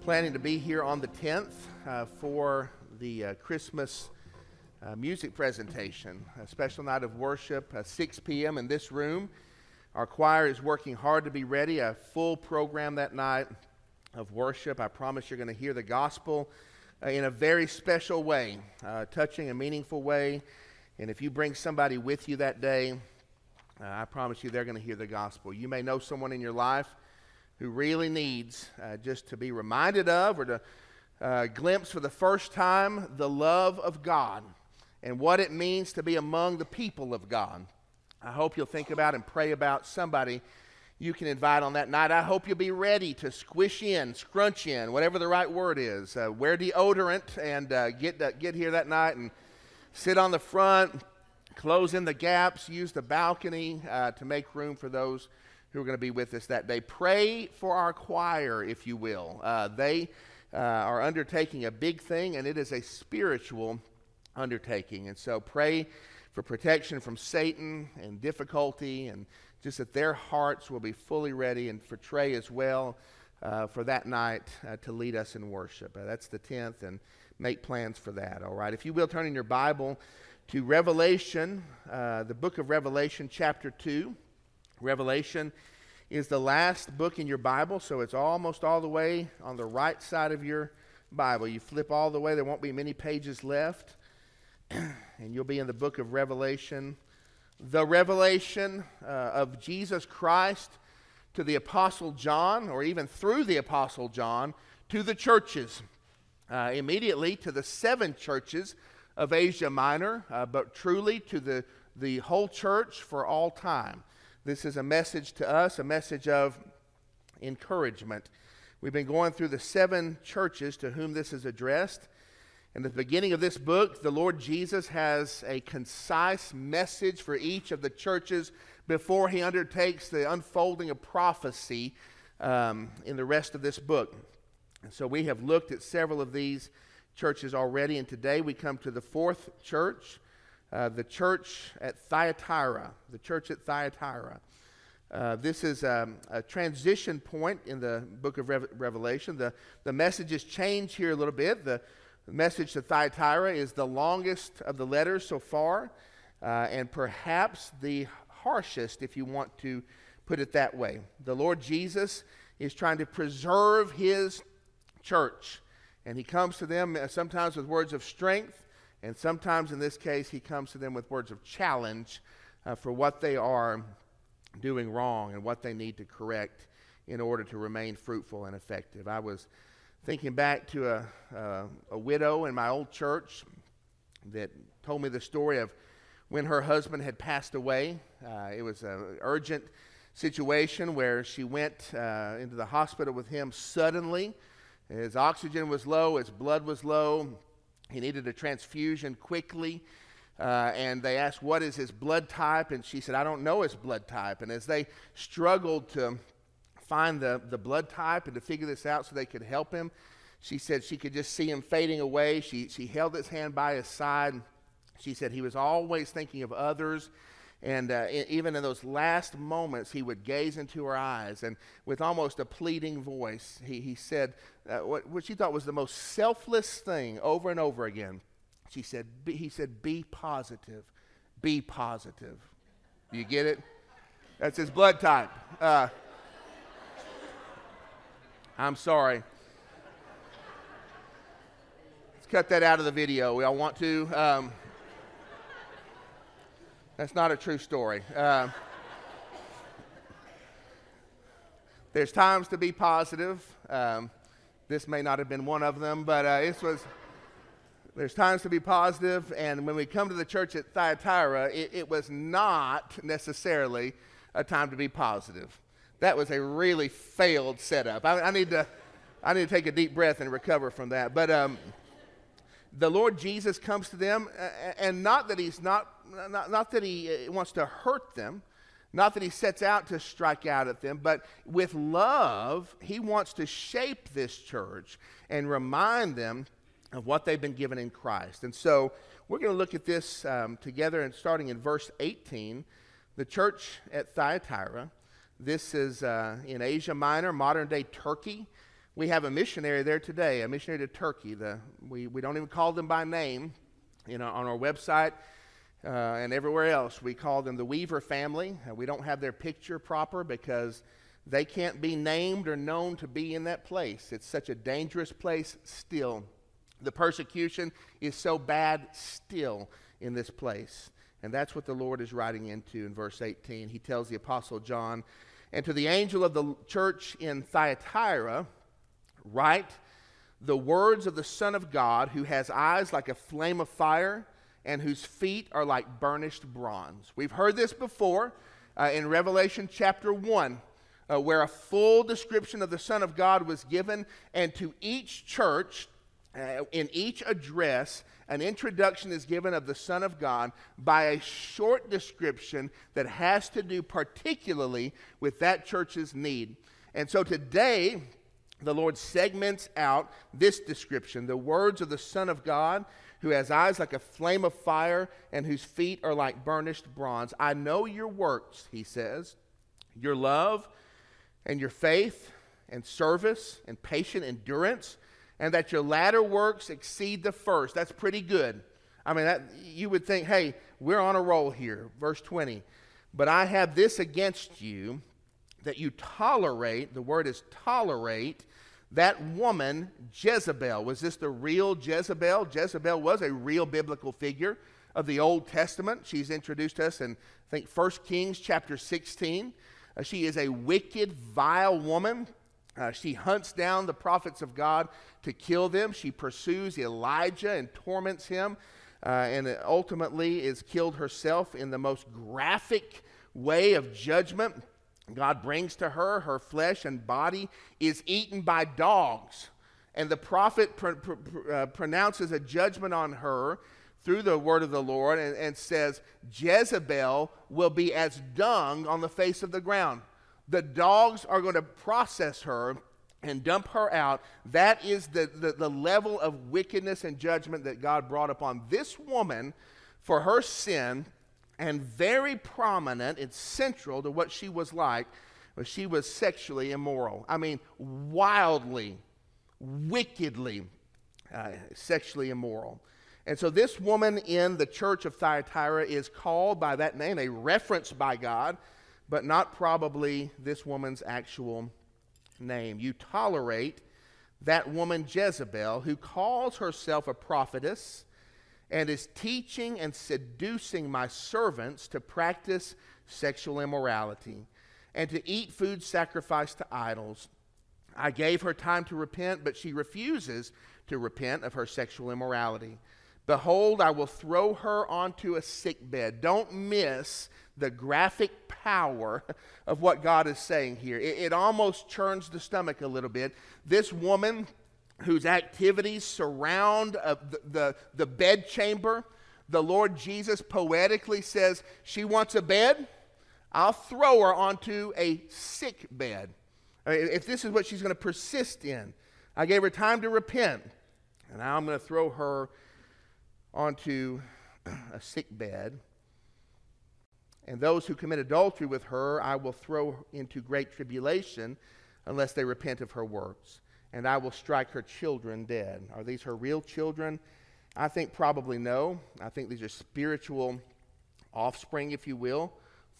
planning to be here on the 10th uh, for the uh, Christmas uh, music presentation, a special night of worship, uh, 6 p.m. in this room. Our choir is working hard to be ready, a full program that night of worship. I promise you're going to hear the gospel uh, in a very special way, uh, touching a meaningful way. And if you bring somebody with you that day, I promise you they're going to hear the gospel. You may know someone in your life who really needs uh, just to be reminded of or to uh, glimpse for the first time the love of God and what it means to be among the people of God. I hope you'll think about and pray about somebody you can invite on that night. I hope you'll be ready to squish in, scrunch in, whatever the right word is. Uh, wear deodorant and uh, get, uh, get here that night and sit on the front, close in the gaps, use the balcony uh, to make room for those who are going to be with us that day. Pray for our choir, if you will. Uh, they uh, are undertaking a big thing, and it is a spiritual undertaking. And so pray for protection from Satan and difficulty, and just that their hearts will be fully ready, and for Trey as well. Uh, for that night uh, to lead us in worship. Uh, that's the 10th, and make plans for that, all right? If you will, turn in your Bible to Revelation, uh, the book of Revelation, chapter 2. Revelation is the last book in your Bible, so it's almost all the way on the right side of your Bible. You flip all the way, there won't be many pages left, and you'll be in the book of Revelation. The revelation uh, of Jesus Christ to the Apostle John, or even through the Apostle John, to the churches. Uh, immediately to the seven churches of Asia Minor, uh, but truly to the, the whole church for all time. This is a message to us, a message of encouragement. We've been going through the seven churches to whom this is addressed. In the beginning of this book, the Lord Jesus has a concise message for each of the churches before he undertakes the unfolding of prophecy um, in the rest of this book. And so we have looked at several of these churches already, and today we come to the fourth church uh, the church at Thyatira. The church at Thyatira. Uh, this is um, a transition point in the book of Re- Revelation. The, the messages change here a little bit. The, message to Thyatira is the longest of the letters so far, uh, and perhaps the harshest, if you want to put it that way. The Lord Jesus is trying to preserve his church, and he comes to them uh, sometimes with words of strength, and sometimes in this case, he comes to them with words of challenge uh, for what they are doing wrong and what they need to correct in order to remain fruitful and effective. I was thinking back to a, a widow in my old church that told me the story of when her husband had passed away. Uh, it was an urgent situation where she went uh, into the hospital with him suddenly. His oxygen was low, his blood was low he needed a transfusion quickly. Uh, and they asked, What is his blood type? And she said, I don't know his blood type. And as they struggled to find the, the blood type and to figure this out so they could help him, she said she could just see him fading away. She, she held his hand by his side. She said he was always thinking of others. And uh, even in those last moments, he would gaze into her eyes and with almost a pleading voice, he, he said uh, what, what she thought was the most selfless thing over and over again. She said, he said, be positive. Be positive. You get it? That's his blood type. Uh, I'm sorry. Let's cut that out of the video. We all want to. Um, that's not a true story. Uh, there's times to be positive. Um, this may not have been one of them, but uh, this was. There's times to be positive, and when we come to the church at Thyatira, it, it was not necessarily a time to be positive. That was a really failed setup. I, I need to, I need to take a deep breath and recover from that. But um, the Lord Jesus comes to them, and not that he's not, not, not that he uh, wants to hurt them, not that he sets out to strike out at them, but with love, he wants to shape this church and remind them of what they've been given in Christ. And so we're going to look at this um, together and starting in verse 18. The church at Thyatira, This is uh, in Asia Minor, modern day Turkey. We have a missionary there today, a missionary to Turkey. The, we, we don't even call them by name. You know, on our website uh, and everywhere else, we call them the Weaver family. Uh, we don't have their picture proper because they can't be named or known to be in that place. It's such a dangerous place still. The persecution is so bad still in this place. And that's what the Lord is writing into in verse 18. He tells the Apostle John, And to the angel of the church in Thyatira, write the words of the Son of God, who has eyes like a flame of fire and whose feet are like burnished bronze. We've heard this before uh, in Revelation chapter 1 uh, where a full description of the Son of God was given, and to each church, uh, in each address, an introduction is given of the Son of God by a short description that has to do particularly with that church's need. And so today, the Lord segments out this description the words of the Son of God, who has eyes like a flame of fire and whose feet are like burnished bronze. I know your works, he says, your love and your faith and service and patient endurance, and that your latter works exceed the first. That's pretty good. I mean, that, you would think, hey, we're on a roll here. Verse 20. But I have this against you that you tolerate, the word is tolerate, that woman, Jezebel. Was this the real Jezebel? Jezebel was a real biblical figure of the Old Testament. She's introduced us in, I think, 1 Kings chapter 16. Uh, she is a wicked, vile woman. Uh, she hunts down the prophets of God to kill them. She pursues Elijah and torments him, uh, and ultimately is killed herself in the most graphic way of judgment. God brings to her, her flesh and body is eaten by dogs. And the prophet pr- pr- uh, pronounces a judgment on her through the word of the Lord and, and says, Jezebel will be as dung on the face of the ground. The dogs are going to process her and dump her out. That is the, the, the, level of wickedness and judgment that God brought upon this woman for her sin, and very prominent, it's central to what she was like, she was sexually immoral. I mean, wildly, wickedly uh, sexually immoral. And so this woman in the church of Thyatira is called by that name, a reference by God, but not probably this woman's actual name. You tolerate that woman Jezebel, who calls herself a prophetess and is teaching and seducing my servants to practice sexual immorality and to eat food sacrificed to idols. I gave her time to repent, but she refuses to repent of her sexual immorality. Behold, I will throw her onto a sick bed. Don't miss the graphic power of what God is saying here. It, it almost churns the stomach a little bit. This woman whose activities surround uh, the, the, the bed chamber, the Lord Jesus poetically says, She wants a bed, I'll throw her onto a sick bed. If this is what she's going to persist in, I gave her time to repent, and now I'm going to throw her onto a sick bed. And those who commit adultery with her, I will throw into great tribulation unless they repent of her works. And I will strike her children dead. Are these her real children? I think probably no. I think these are spiritual offspring, if you will,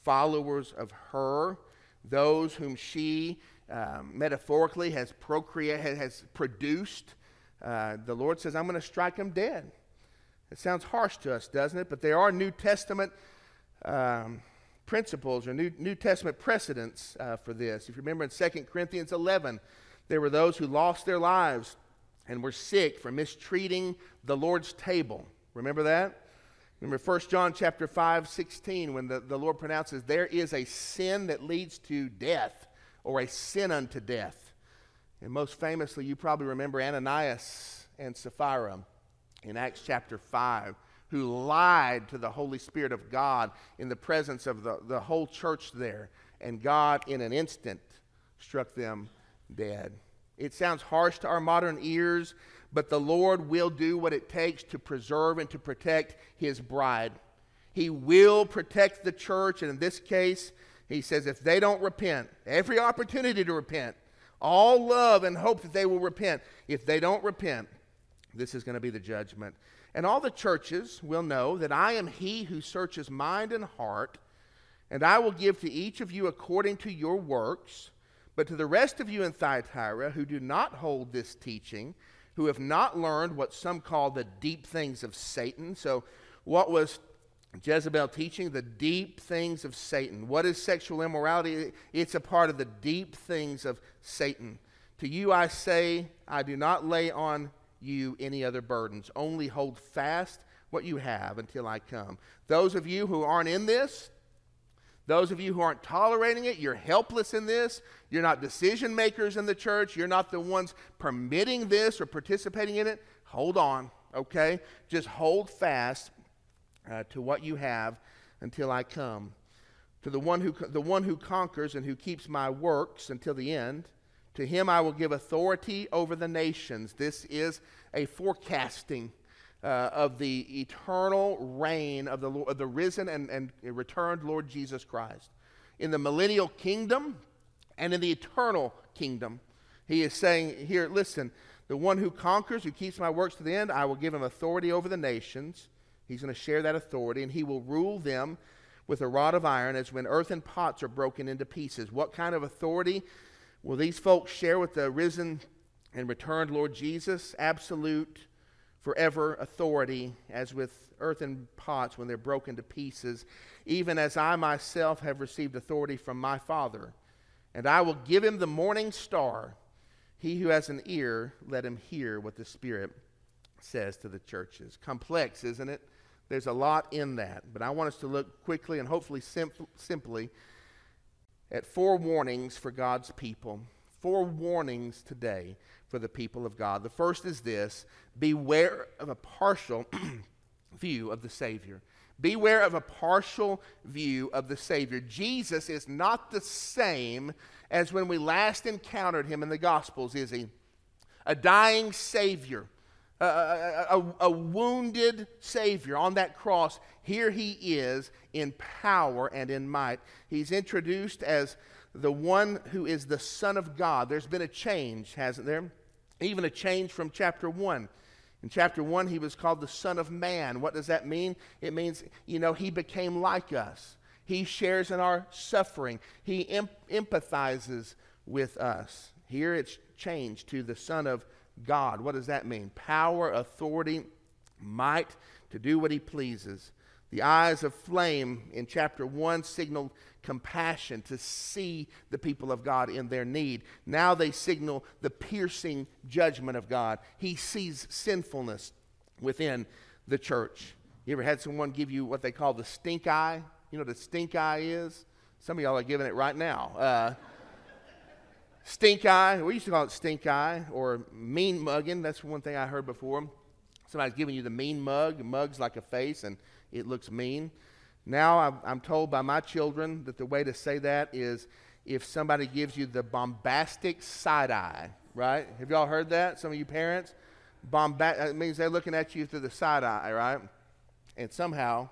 followers of her, those whom she um, metaphorically has procreated, has produced. Uh, the Lord says, I'm going to strike them dead. It sounds harsh to us, doesn't it? But there are New Testament um, principles or New, New Testament precedents uh, for this. If you remember in 2 Corinthians 11, there were those who lost their lives and were sick for mistreating the Lord's table. Remember that? Remember 1 John chapter 5, 16, when the, the Lord pronounces, There is a sin that leads to death, or a sin unto death. And most famously, you probably remember Ananias and Sapphira in Acts chapter 5 who lied to the Holy Spirit of God in the presence of the, the whole church there. And God, in an instant, struck them dead. It sounds harsh to our modern ears, but the Lord will do what it takes to preserve and to protect his bride. He will protect the church, and in this case, He says, if they don't repent, every opportunity to repent, all love and hope that they will repent. If they don't repent, this is going to be the judgment. And all the churches will know that I am he who searches mind and heart, and I will give to each of you according to your works. But to the rest of you in Thyatira who do not hold this teaching, who have not learned what some call the deep things of Satan. So, what was Jezebel teaching? The deep things of Satan. What is sexual immorality? It's a part of the deep things of Satan. To you I say, I do not lay on you any other burdens. Only hold fast what you have until I come. Those of you who aren't in this, those of you who aren't tolerating it, you're helpless in this. You're not decision makers in the church. You're not the ones permitting this or participating in it. Hold on, okay? Just hold fast uh, to what you have until I come. To the one, who, the one who conquers and who keeps my works until the end, to him I will give authority over the nations. This is a forecasting uh, of the eternal reign of the, of the risen and, and returned Lord Jesus Christ. In the millennial kingdom and in the eternal kingdom, he is saying here, listen, the one who conquers, who keeps my works to the end, I will give him authority over the nations. He's going to share that authority, and he will rule them with a rod of iron as when earthen pots are broken into pieces. What kind of authority will these folks share with the risen and returned Lord Jesus? Absolute forever authority, as with earthen pots when they're broken to pieces, even as I myself have received authority from my Father. And I will give him the morning star. He who has an ear, let him hear what the Spirit says to the churches. Complex, isn't it? There's a lot in that. But I want us to look quickly and hopefully simply at four warnings for God's people. Four warnings today for the people of God. The first is this beware of a partial view of the Savior. Beware of a partial view of the Savior. Jesus is not the same as when we last encountered him in the Gospels, is he? A dying Savior, a, a, a, wounded Savior on that cross. Here he is in power and in might. He's introduced as the one who is the Son of God. There's been a change, hasn't there? Even a change from chapter 1. In chapter 1, he was called the Son of Man. What does that mean? It means, you know, he became like us. He shares in our suffering. He em- empathizes with us. Here it's changed to the Son of God. What does that mean? Power, authority, might to do what he pleases. The eyes of flame in chapter 1 signaled compassion to see the people of God in their need. Now they signal the piercing judgment of God. He sees sinfulness within the church. You ever had someone give you what they call the stink eye? You know what the stink eye is? Some of y'all are giving it right now. Uh, stink eye, we used to call it stink eye or mean mugging. That's one thing I heard before. Somebody's giving you the mean mug. mug's like a face and it looks mean. Now I'm told by my children that the way to say that is if somebody gives you the bombastic side eye, right? Have y'all heard that? Some of you parents? Bomba- it means they're looking at you through the side eye, right? And somehow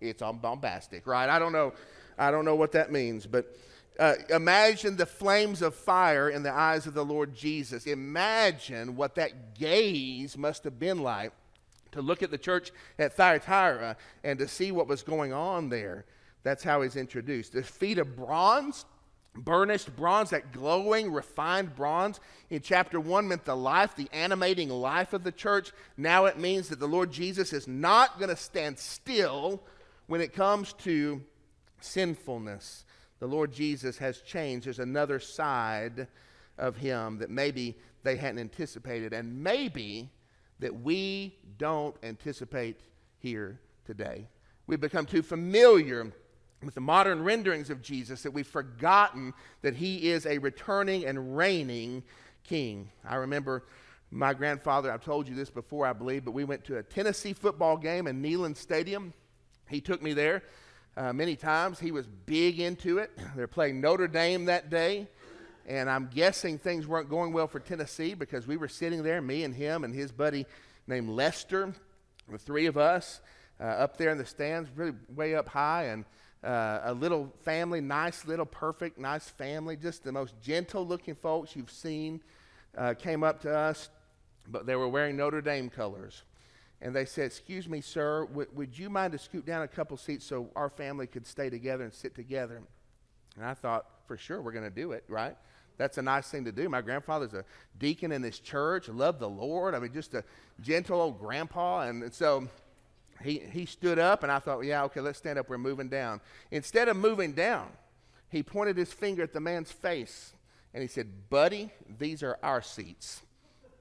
it's all bombastic, right? I don't know. I don't know what that means, but uh, imagine the flames of fire in the eyes of the Lord Jesus. Imagine what that gaze must have been like to look at the church at Thyatira and to see what was going on there. That's how he's introduced. The feet of bronze, burnished bronze, that glowing, refined bronze in chapter 1 meant the life, the animating life of the church. Now it means that the Lord Jesus is not going to stand still when it comes to sinfulness. The Lord Jesus has changed. There's another side of him that maybe they hadn't anticipated, and maybe that we don't anticipate here today. We've become too familiar with the modern renderings of Jesus that we've forgotten that he is a returning and reigning king. I remember my grandfather, I've told you this before, I believe, but we went to a Tennessee football game in Neyland Stadium. He took me there uh, many times. He was big into it. They're playing Notre Dame that day. And I'm guessing things weren't going well for Tennessee because we were sitting there, me and him and his buddy named Lester, the three of us uh, up there in the stands, really way up high. And uh, a little family, nice little perfect, nice family, just the most gentle looking folks you've seen uh, came up to us, but they were wearing Notre Dame colors. And they said, Excuse me, sir, w- would you mind to scoot down a couple seats so our family could stay together and sit together? And I thought, For sure, we're going to do it, right? That's a nice thing to do. My grandfather's a deacon in this church, loved the Lord. I mean, just a gentle old grandpa. And so he, he stood up, and I thought, yeah, okay, let's stand up. We're moving down. Instead of moving down, he pointed his finger at the man's face, and he said, Buddy, these are our seats.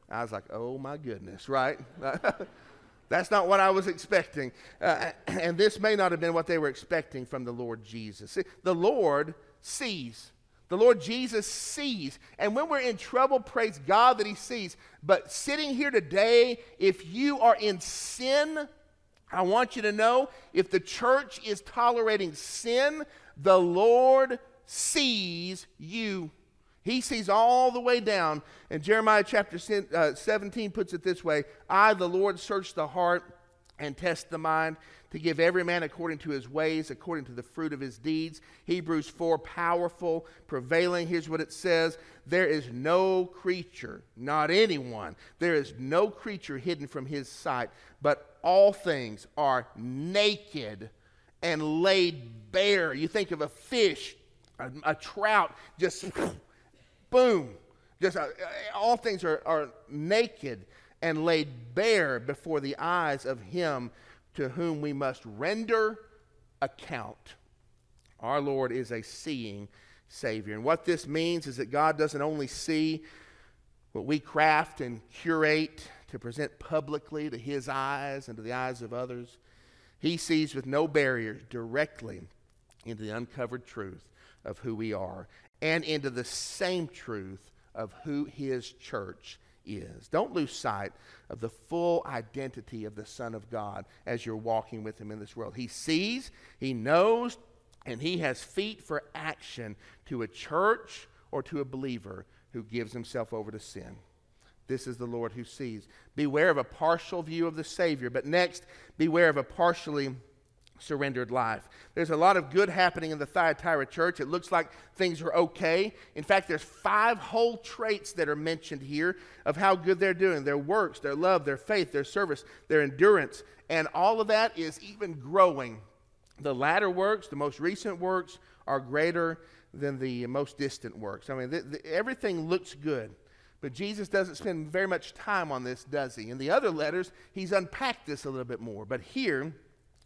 I was like, oh my goodness, right? That's not what I was expecting. Uh, and this may not have been what they were expecting from the Lord Jesus. The Lord sees. The Lord Jesus sees. And when we're in trouble, praise God that He sees. But sitting here today, if you are in sin, I want you to know if the church is tolerating sin, the Lord sees you. He sees all the way down. And Jeremiah chapter uh, 17 puts it this way I, the Lord, search the heart and test the mind to give every man according to his ways, according to the fruit of his deeds. Hebrews 4, powerful, prevailing. Here's what it says There is no creature, not anyone, there is no creature hidden from his sight, but all things are naked and laid bare. You think of a fish, a, a trout, just boom. Just uh, all things are, are naked and laid bare before the eyes of him to whom we must render account. Our Lord is a seeing Savior. And what this means is that God doesn't only see what we craft and curate to present publicly to His eyes and to the eyes of others, He sees with no barriers directly into the uncovered truth of who we are and into the same truth of who His church is. Don't lose sight of the full identity of the Son of God as you're walking with Him in this world. He sees, He knows, and He has feet for action to a church or to a believer who gives himself over to sin. This is the Lord who sees. Beware of a partial view of the Savior, but next, beware of a partially surrendered life. There's a lot of good happening in the Thyatira church. It looks like things are okay. In fact, there's five whole traits that are mentioned here of how good they're doing. Their works, their love, their faith, their service, their endurance, and all of that is even growing. The latter works, the most recent works are greater than the most distant works. I mean, the, the, everything looks good. But Jesus doesn't spend very much time on this, does he? In the other letters, he's unpacked this a little bit more. But here,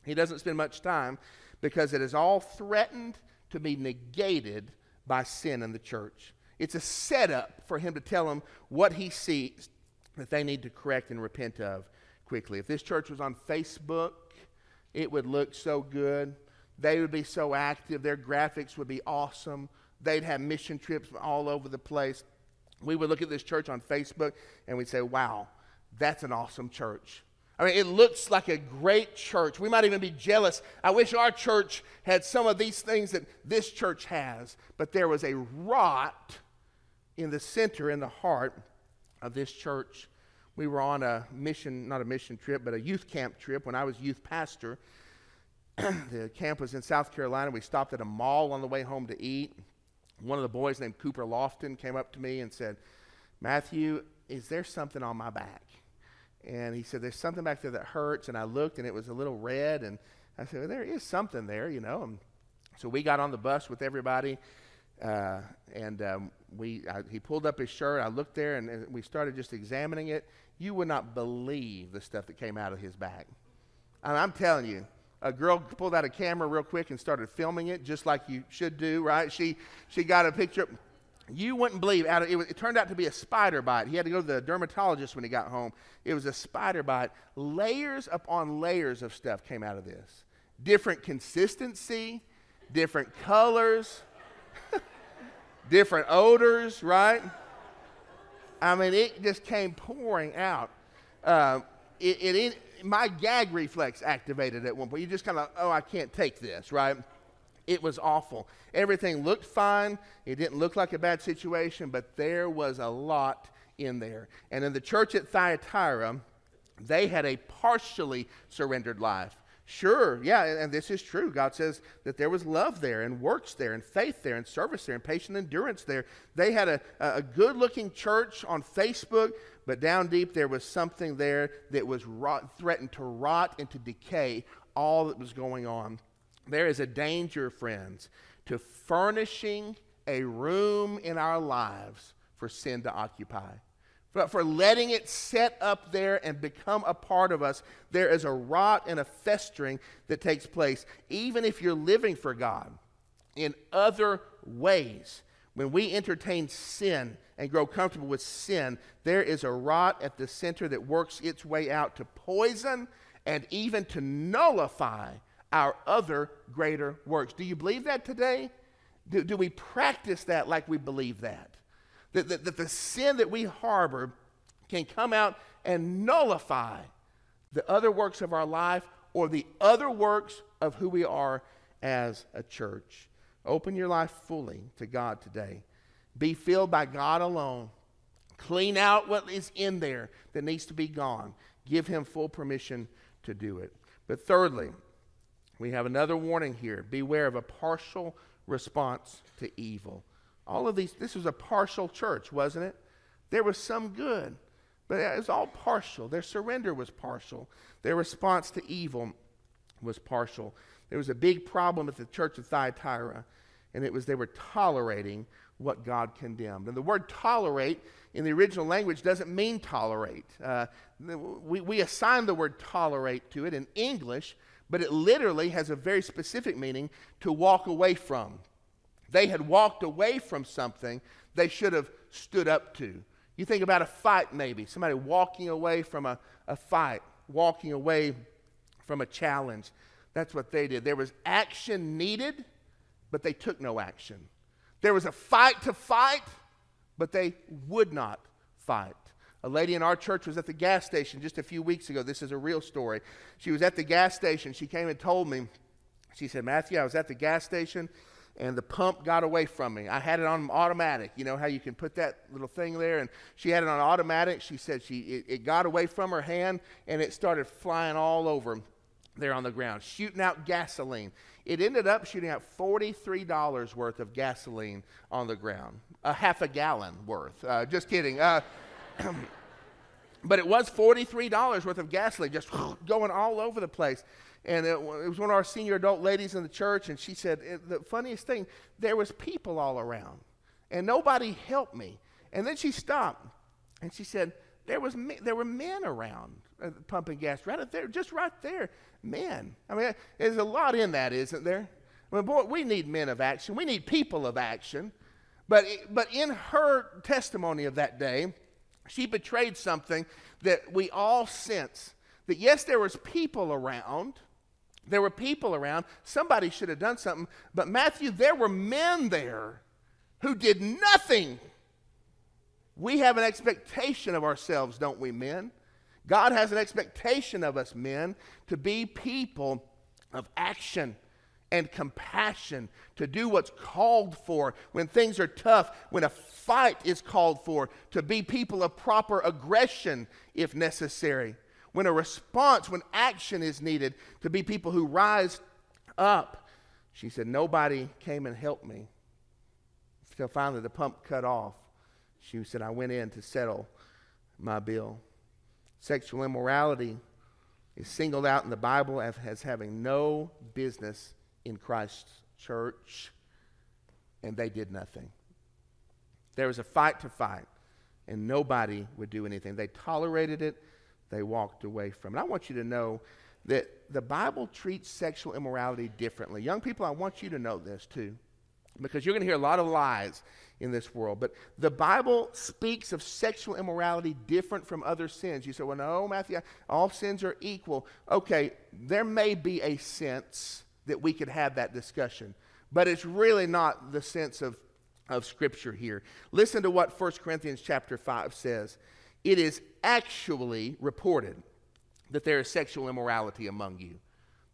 he doesn't spend much time because it is all threatened to be negated by sin in the church. It's a setup for him to tell them what he sees that they need to correct and repent of quickly. If this church was on Facebook, it would look so good. They would be so active. Their graphics would be awesome. They'd have mission trips all over the place. We would look at this church on Facebook and we'd say, wow, that's an awesome church. I mean, it looks like a great church. We might even be jealous. I wish our church had some of these things that this church has. But there was a rot in the center, in the heart of this church. We were on a mission, not a mission trip, but a youth camp trip when I was youth pastor. the camp was in South Carolina. We stopped at a mall on the way home to eat. One of the boys named Cooper Lofton came up to me and said, Matthew, is there something on my back? And he said, There's something back there that hurts. And I looked and it was a little red. And I said, well, There is something there, you know. And so we got on the bus with everybody. Uh, and um, we, I, he pulled up his shirt. I looked there and, and we started just examining it. You would not believe the stuff that came out of his back. And I'm telling you, a girl pulled out a camera real quick and started filming it, just like you should do, right? She, she got a picture. You wouldn't believe. Out of, it, was, it turned out to be a spider bite. He had to go to the dermatologist when he got home. It was a spider bite. Layers upon layers of stuff came out of this. Different consistency, different colors, different odors, right? I mean, it just came pouring out. Uh, it, it, my gag reflex activated at one point. You just kind of, oh, I can't take this, right? It was awful. Everything looked fine. It didn't look like a bad situation, but there was a lot in there. And in the church at Thyatira, they had a partially surrendered life Sure, yeah, and, this is true. God says that there was love there, and works there, and faith there, and service there, and patient endurance there. They had a, a good looking church on Facebook, but down deep there was something there that was rot, threatened to rot and to decay all that was going on. There is a danger, friends, to furnishing a room in our lives for sin to occupy but for letting it set up there and become a part of us. There is a rot and a festering that takes place, even if you're living for God in other ways. When we entertain sin and grow comfortable with sin, there is a rot at the center that works its way out to poison and even to nullify our other greater works. Do you believe that today? Do, do we practice that like we believe that? that, that, that the sin that we harbor can come out and nullify the other works of our life or the other works of who we are as a church. Open your life fully to God today. Be filled by God alone. Clean out what is in there that needs to be gone. Give Him full permission to do it. But thirdly, we have another warning here beware of a partial response to evil. All of these, this was a partial church, wasn't it? There was some good, but it was all partial. Their surrender was partial, their response to evil was partial. There was a big problem at the church of Thyatira, and it was they were tolerating what God condemned. And the word tolerate in the original language doesn't mean tolerate. Uh, we, we assign the word tolerate to it in English, but it literally has a very specific meaning to walk away from, they had walked away from something they should have stood up to. You think about a fight, maybe. Somebody walking away from a, a fight, walking away from a challenge. That's what they did. There was action needed, but they took no action. There was a fight to fight, but they would not fight. A lady in our church was at the gas station just a few weeks ago. This is a real story. She was at the gas station. She came and told me, she said, Matthew, I was at the gas station and the pump got away from me. I had it on automatic. You know how you can put that little thing there? And she had it on automatic. She said she it, it got away from her hand and it started flying all over there on the ground, shooting out gasoline. It ended up shooting out $43 worth of gasoline on the ground, a half a gallon worth. Uh, just kidding. Uh, but it was $43 worth of gasoline just going all over the place and it, it, was one of our senior adult ladies in the church, and she said, the funniest thing, there was people all around, and nobody helped me. And then she stopped, and she said, there, was, there were men around uh, pumping gas right there, just right there. Men. I mean, there's a lot in that, isn't there? I mean, boy, we need men of action. We need people of action. But, but in her testimony of that day, she betrayed something that we all sense that yes, there was people around, there were people around. Somebody should have done something. But Matthew, there were men there who did nothing. We have an expectation of ourselves, don't we, men? God has an expectation of us, men, to be people of action and compassion, to do what's called for when things are tough, when a fight is called for, to be people of proper aggression if necessary when a response, when action is needed, to be people who rise up. She said, Nobody came and helped me. Until finally the pump cut off. She said, I went in to settle my bill. Sexual immorality is singled out in the Bible as having no business in Christ's church, and they did nothing. There was a fight to fight, and nobody would do anything. They tolerated it they walked away from it. I want you to know that the Bible treats sexual immorality differently. Young people, I want you to know this too, because you're going to hear a lot of lies in this world. But the Bible speaks of sexual immorality different from other sins. You say, well, no, Matthew, all sins are equal. Okay, there may be a sense that we could have that discussion, but it's really not the sense of, of Scripture here. Listen to what 1 Corinthians chapter 5 says it is actually reported that there is sexual immorality among you.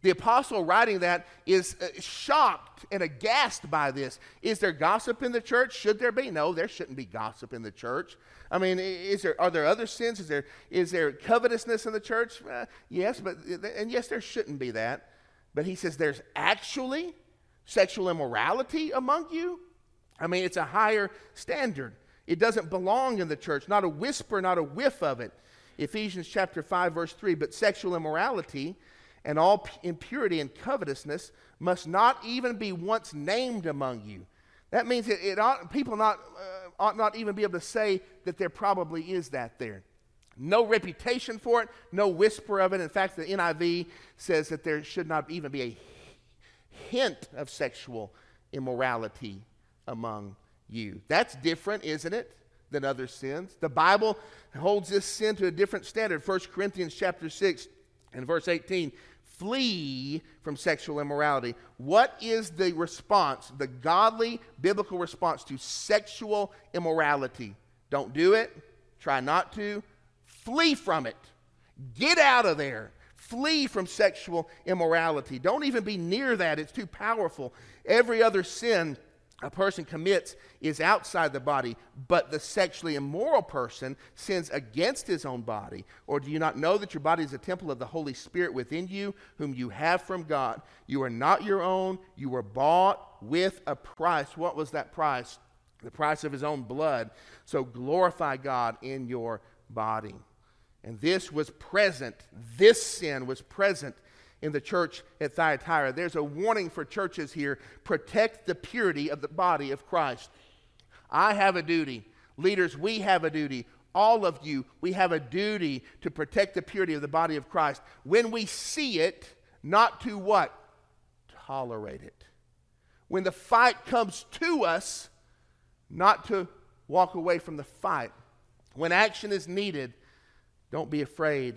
The apostle writing that is uh, shocked and aghast by this. Is there gossip in the church? Should there be? No, there shouldn't be gossip in the church. I mean, is there, are there other sins? Is there, is there covetousness in the church? Uh, yes, but, and yes, there shouldn't be that. But he says there's actually sexual immorality among you. I mean, it's a higher standard. It doesn't belong in the church, not a whisper, not a whiff of it. Ephesians chapter 5, verse 3 But sexual immorality and all impurity and covetousness must not even be once named among you. That means it, it ought, people not, uh, ought not even be able to say that there probably is that there. No reputation for it, no whisper of it. In fact, the NIV says that there should not even be a hint of sexual immorality among you. That's different, isn't it, than other sins? The Bible holds this sin to a different standard. 1 Corinthians chapter 6 and verse 18 flee from sexual immorality. What is the response, the godly biblical response to sexual immorality? Don't do it. Try not to. Flee from it. Get out of there. Flee from sexual immorality. Don't even be near that, it's too powerful. Every other sin a person commits is outside the body, but the sexually immoral person sins against his own body. Or do you not know that your body is a temple of the Holy Spirit within you, whom you have from God? You are not your own, you were bought with a price. What was that price? The price of his own blood. So glorify God in your body. And this was present, this sin was present in the church at Thyatira. There's a warning for churches here protect the purity of the body of Christ. I have a duty. Leaders, we have a duty. All of you, we have a duty to protect the purity of the body of Christ. When we see it, not to what? Tolerate it. When the fight comes to us, not to walk away from the fight. When action is needed, don't be afraid.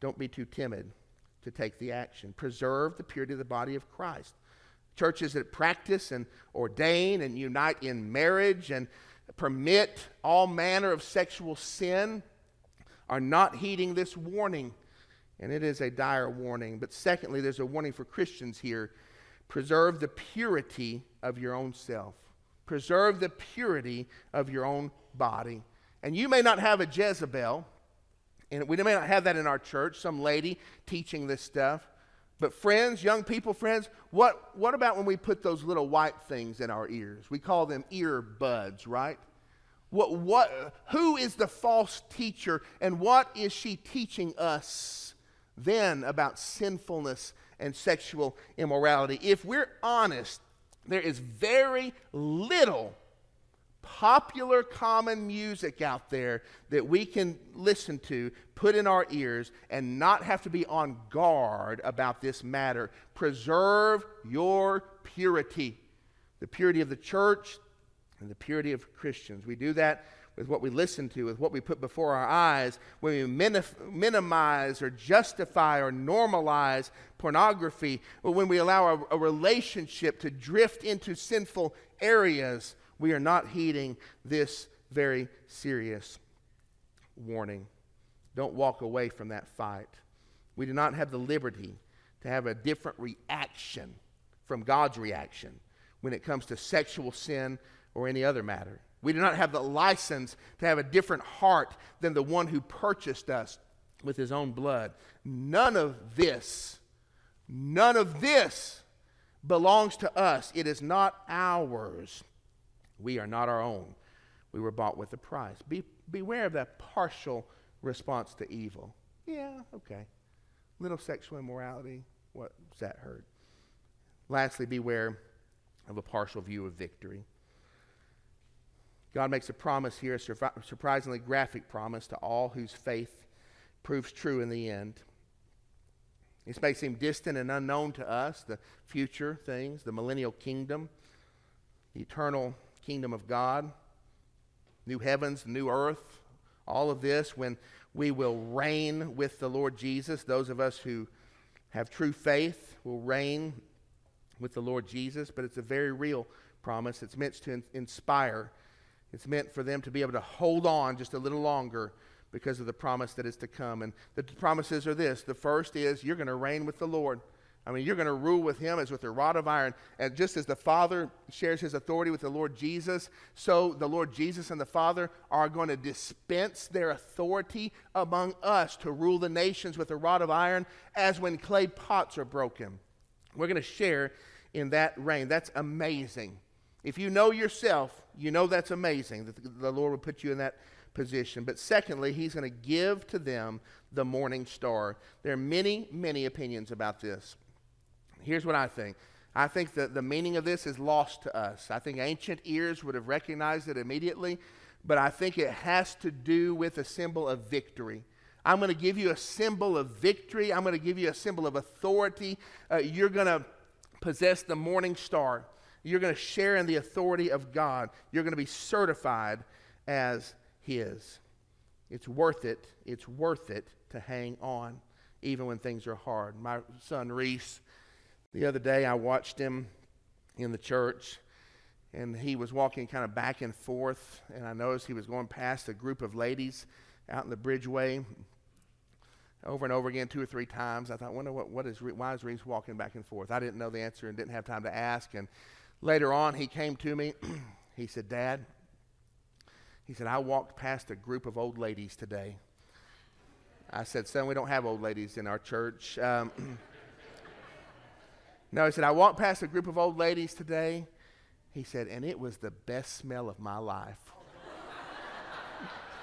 Don't be too timid to take the action. Preserve the purity of the body of Christ. Churches that practice and ordain and unite in marriage and permit all manner of sexual sin are not heeding this warning. And it is a dire warning. But secondly, there's a warning for Christians here preserve the purity of your own self, preserve the purity of your own body. And you may not have a Jezebel, and we may not have that in our church, some lady teaching this stuff. But friends, young people, friends, what, what about when we put those little white things in our ears? We call them earbuds, right? What, what, who is the false teacher and what is she teaching us then about sinfulness and sexual immorality? If we're honest, there is very little popular common music out there that we can listen to, put in our ears, and not have to be on guard about this matter. Preserve your purity, the purity of the church and the purity of Christians. We do that with what we listen to, with what we put before our eyes, when we minimize or justify or normalize pornography, or when we allow a, a relationship to drift into sinful areas we are not heeding this very serious warning. Don't walk away from that fight. We do not have the liberty to have a different reaction from God's reaction when it comes to sexual sin or any other matter. We do not have the license to have a different heart than the one who purchased us with his own blood. None of this, none of this belongs to us. It is not ours. We are not our own. We were bought with a price. Be, beware of that partial response to evil. Yeah, okay. Little sexual immorality. What's that hurt? Lastly, beware of a partial view of victory. God makes a promise here, a surprisingly graphic promise to all whose faith proves true in the end. This may seem distant and unknown to us, the future things, the millennial kingdom, the eternal kingdom of God, new heavens, new earth, all of this when we will reign with the Lord Jesus. Those of us who have true faith will reign with the Lord Jesus, but it's a very real promise. It's meant to in- inspire, it's meant for them to be able to hold on just a little longer because of the promise that is to come. And the promises are this the first is you're going to reign with the Lord. I mean, you're going to rule with him as with a rod of iron. And just as the Father shares his authority with the Lord Jesus, so the Lord Jesus and the Father are going to dispense their authority among us to rule the nations with a rod of iron, as when clay pots are broken. We're going to share in that reign. That's amazing. If you know yourself, you know that's amazing that the Lord will put you in that position. But secondly, he's going to give to them the morning star. There are many, many opinions about this. Here's what I think. I think that the meaning of this is lost to us. I think ancient ears would have recognized it immediately, but I think it has to do with a symbol of victory. I'm going to give you a symbol of victory. I'm going to give you a symbol of authority. Uh, you're going to possess the morning star. You're going to share in the authority of God. You're going to be certified as His. It's worth it. It's worth it to hang on, even when things are hard. My son Reese the other day, I watched him in the church, and he was walking kind of back and forth, and I noticed he was going past a group of ladies out in the bridgeway over and over again, two or three times. I thought, wonder what, what is, why is walking back and forth? I didn't know the answer and didn't have time to ask. And later on, he came to me. he said, Dad, he said, I walked past a group of old ladies today. I said, Son, we don't have old ladies in our church. Um, No, he said, I walked past a group of old ladies today. He said, and it was the best smell of my life.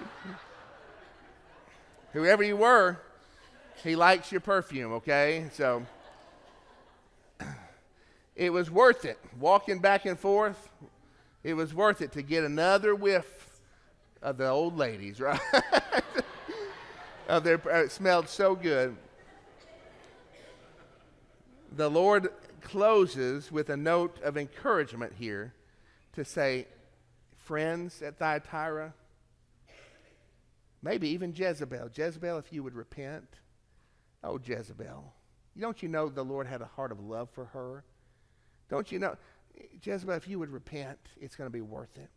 Whoever you were, he likes your perfume, okay? So it was worth it. Walking back and forth, it was worth it to get another whiff of the old ladies, right? of their, it smelled so good the Lord closes with a note of encouragement here to say, friends at Thyatira, maybe even Jezebel. Jezebel, if you would repent. Oh, Jezebel. Don't you know the Lord had a heart of love for her? Don't you know? Jezebel, if you would repent, it's going to be worth it.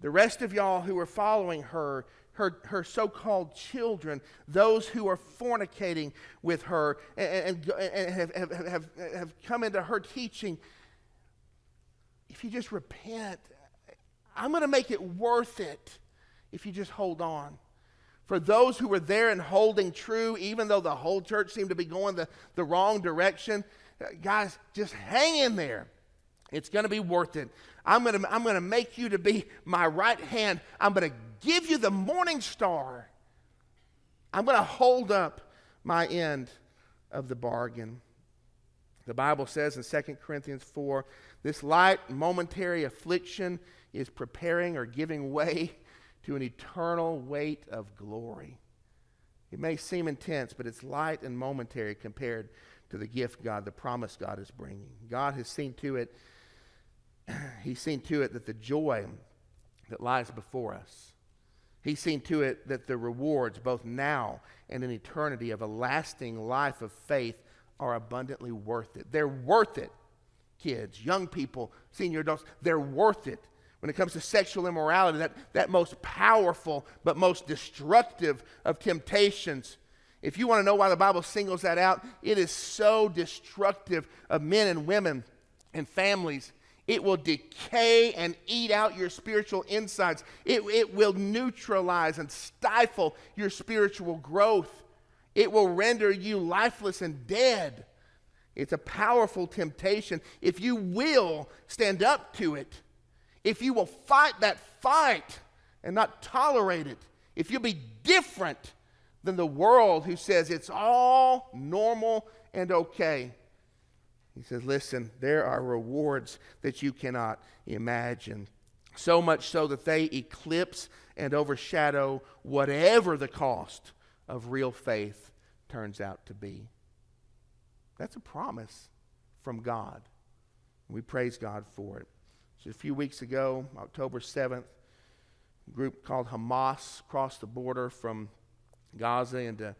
The rest of y'all who are following her her, her so called children, those who are fornicating with her and, and, and have, have, have, have come into her teaching. If you just repent, I'm going to make it worth it if you just hold on. For those who were there and holding true, even though the whole church seemed to be going the, the wrong direction, uh, guys, just hang in there. It's going to be worth it. I'm going to I'm going to make you to be my right hand. I'm going to give you the morning star. I'm going to hold up my end of the bargain. The Bible says in 2 Corinthians 4 this light, momentary affliction is preparing or giving way to an eternal weight of glory. It may seem intense, but it's light and momentary compared to the gift God, the promise God is bringing. God has seen to it, He's seen to it that the joy that lies before us He's seen to it that the rewards, both now and in eternity, of a lasting life of faith are abundantly worth it. They're worth it, kids, young people, senior adults. They're worth it. When it comes to sexual immorality, that, that most powerful but most destructive of temptations, if you want to know why the Bible singles that out, it is so destructive of men and women and families it will decay and eat out your spiritual insides. It, it will neutralize and stifle your spiritual growth. It will render you lifeless and dead. It's a powerful temptation. If you will stand up to it, if you will fight that fight and not tolerate it, if you'll be different than the world who says it's all normal and okay, he says, Listen, there are rewards that you cannot imagine. So much so that they eclipse and overshadow whatever the cost of real faith turns out to be. That's a promise from God. We praise God for it. So a few weeks ago, October 7th, a group called Hamas crossed the border from Gaza into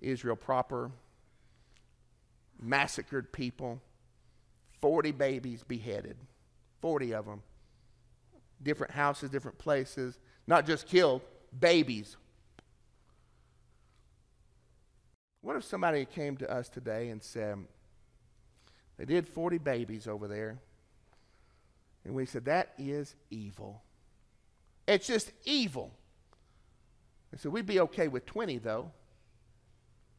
Israel proper massacred people, 40 babies beheaded, 40 of them. Different houses, different places. Not just killed, babies. What if somebody came to us today and said, they did 40 babies over there, and we said, that is evil. It's just evil. I said, we'd be okay with 20, though.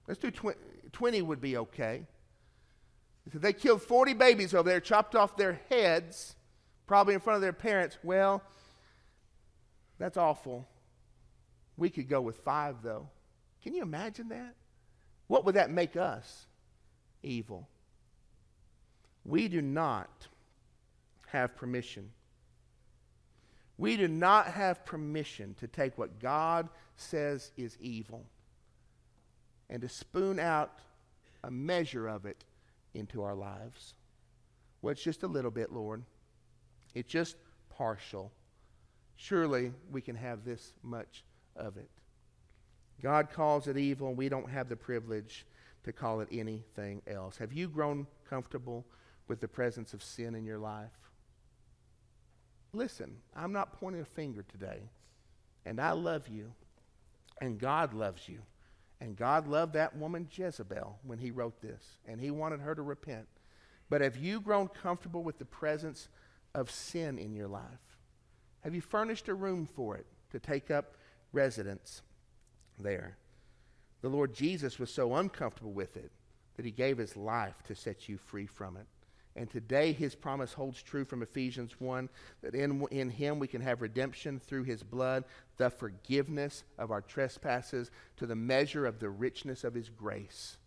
Let's do 20. 20 would be okay. They killed 40 babies over there, chopped off their heads, probably in front of their parents. Well, that's awful. We could go with five, though. Can you imagine that? What would that make us? Evil. We do not have permission. We do not have permission to take what God says is evil and to spoon out a measure of it into our lives. Well, it's just a little bit, Lord. It's just partial. Surely we can have this much of it. God calls it evil, and we don't have the privilege to call it anything else. Have you grown comfortable with the presence of sin in your life? Listen, I'm not pointing a finger today. And I love you. And God loves you. And God loved that woman Jezebel when he wrote this. And he wanted her to repent. But have you grown comfortable with the presence of sin in your life? Have you furnished a room for it to take up residence there? The Lord Jesus was so uncomfortable with it that he gave his life to set you free from it. And today, his promise holds true from Ephesians 1 that in, in him we can have redemption through his blood, the forgiveness of our trespasses, to the measure of the richness of his grace.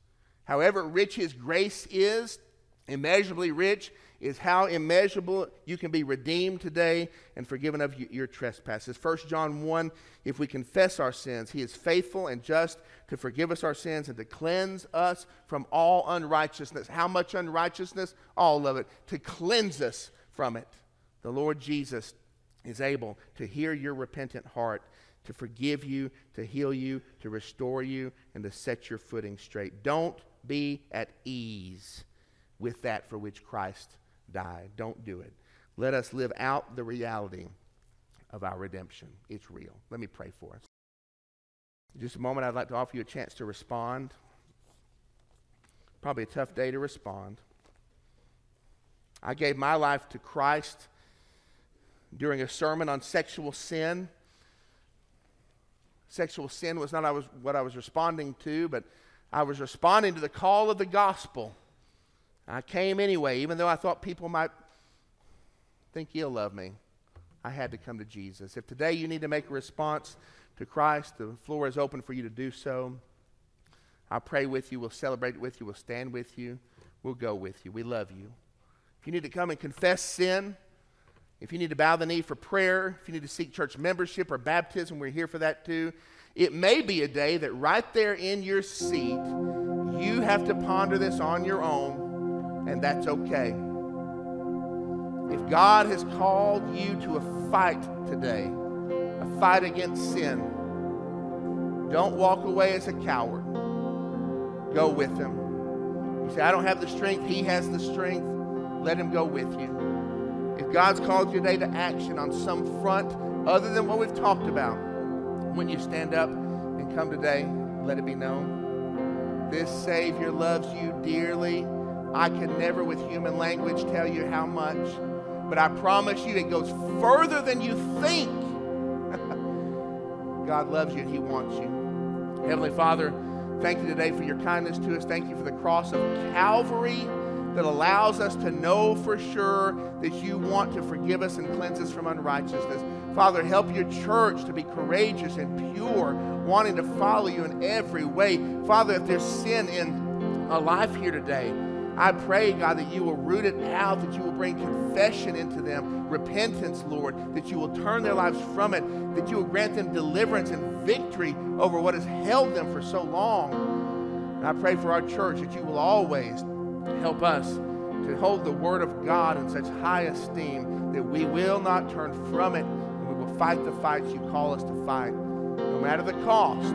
However rich his grace is, immeasurably rich, is how immeasurable you can be redeemed today and forgiven of your trespasses. 1 John 1 If we confess our sins, he is faithful and just to forgive us our sins and to cleanse us from all unrighteousness. How much unrighteousness? All of it. To cleanse us from it. The Lord Jesus is able to hear your repentant heart, to forgive you, to heal you, to restore you, and to set your footing straight. Don't be at ease with that for which Christ died. Don't do it. Let us live out the reality of our redemption. It's real. Let me pray for us. In just a moment, I'd like to offer you a chance to respond. Probably a tough day to respond. I gave my life to Christ during a sermon on sexual sin. Sexual sin was not what I was responding to, but I was responding to the call of the gospel. I came anyway, even though I thought people might think ill of me. I had to come to Jesus. If today you need to make a response to Christ, the floor is open for you to do so. I'll pray with you. We'll celebrate with you. We'll stand with you. We'll go with you. We love you. If you need to come and confess sin, if you need to bow the knee for prayer, if you need to seek church membership or baptism, we're here for that too. It may be a day that right there in your seat, you have to ponder this on your own and that's okay. If God has called you to a fight today, a fight against sin, don't walk away as a coward. Go with Him. You say, I don't have the strength, He has the strength. Let Him go with you. If God's called you today to action on some front other than what we've talked about, when you stand up and come today, let it be known. This Savior loves you dearly I can never, with human language, tell you how much, but I promise you it goes further than you think. God loves you and He wants you. Heavenly Father, thank you today for your kindness to us. Thank you for the cross of Calvary that allows us to know for sure that you want to forgive us and cleanse us from unrighteousness. Father, help your church to be courageous and pure, wanting to follow you in every way. Father, if there's sin in a life here today, I pray, God, that you will root it out, that you will bring confession into them, repentance, Lord, that you will turn their lives from it, that you will grant them deliverance and victory over what has held them for so long. And I pray for our church that you will always help us to hold the Word of God in such high esteem that we will not turn from it and we will fight the fights you call us to fight, no matter the cost,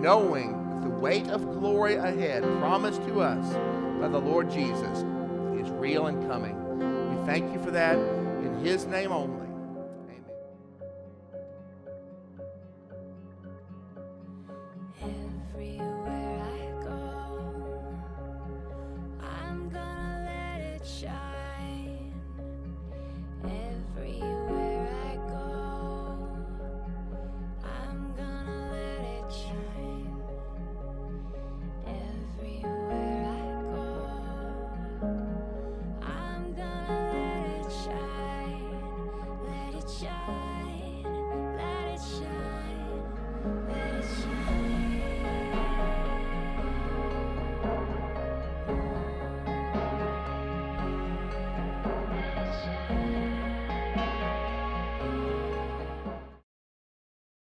knowing the weight of glory ahead promised to us by the Lord Jesus is real and coming. We thank you for that in His name only.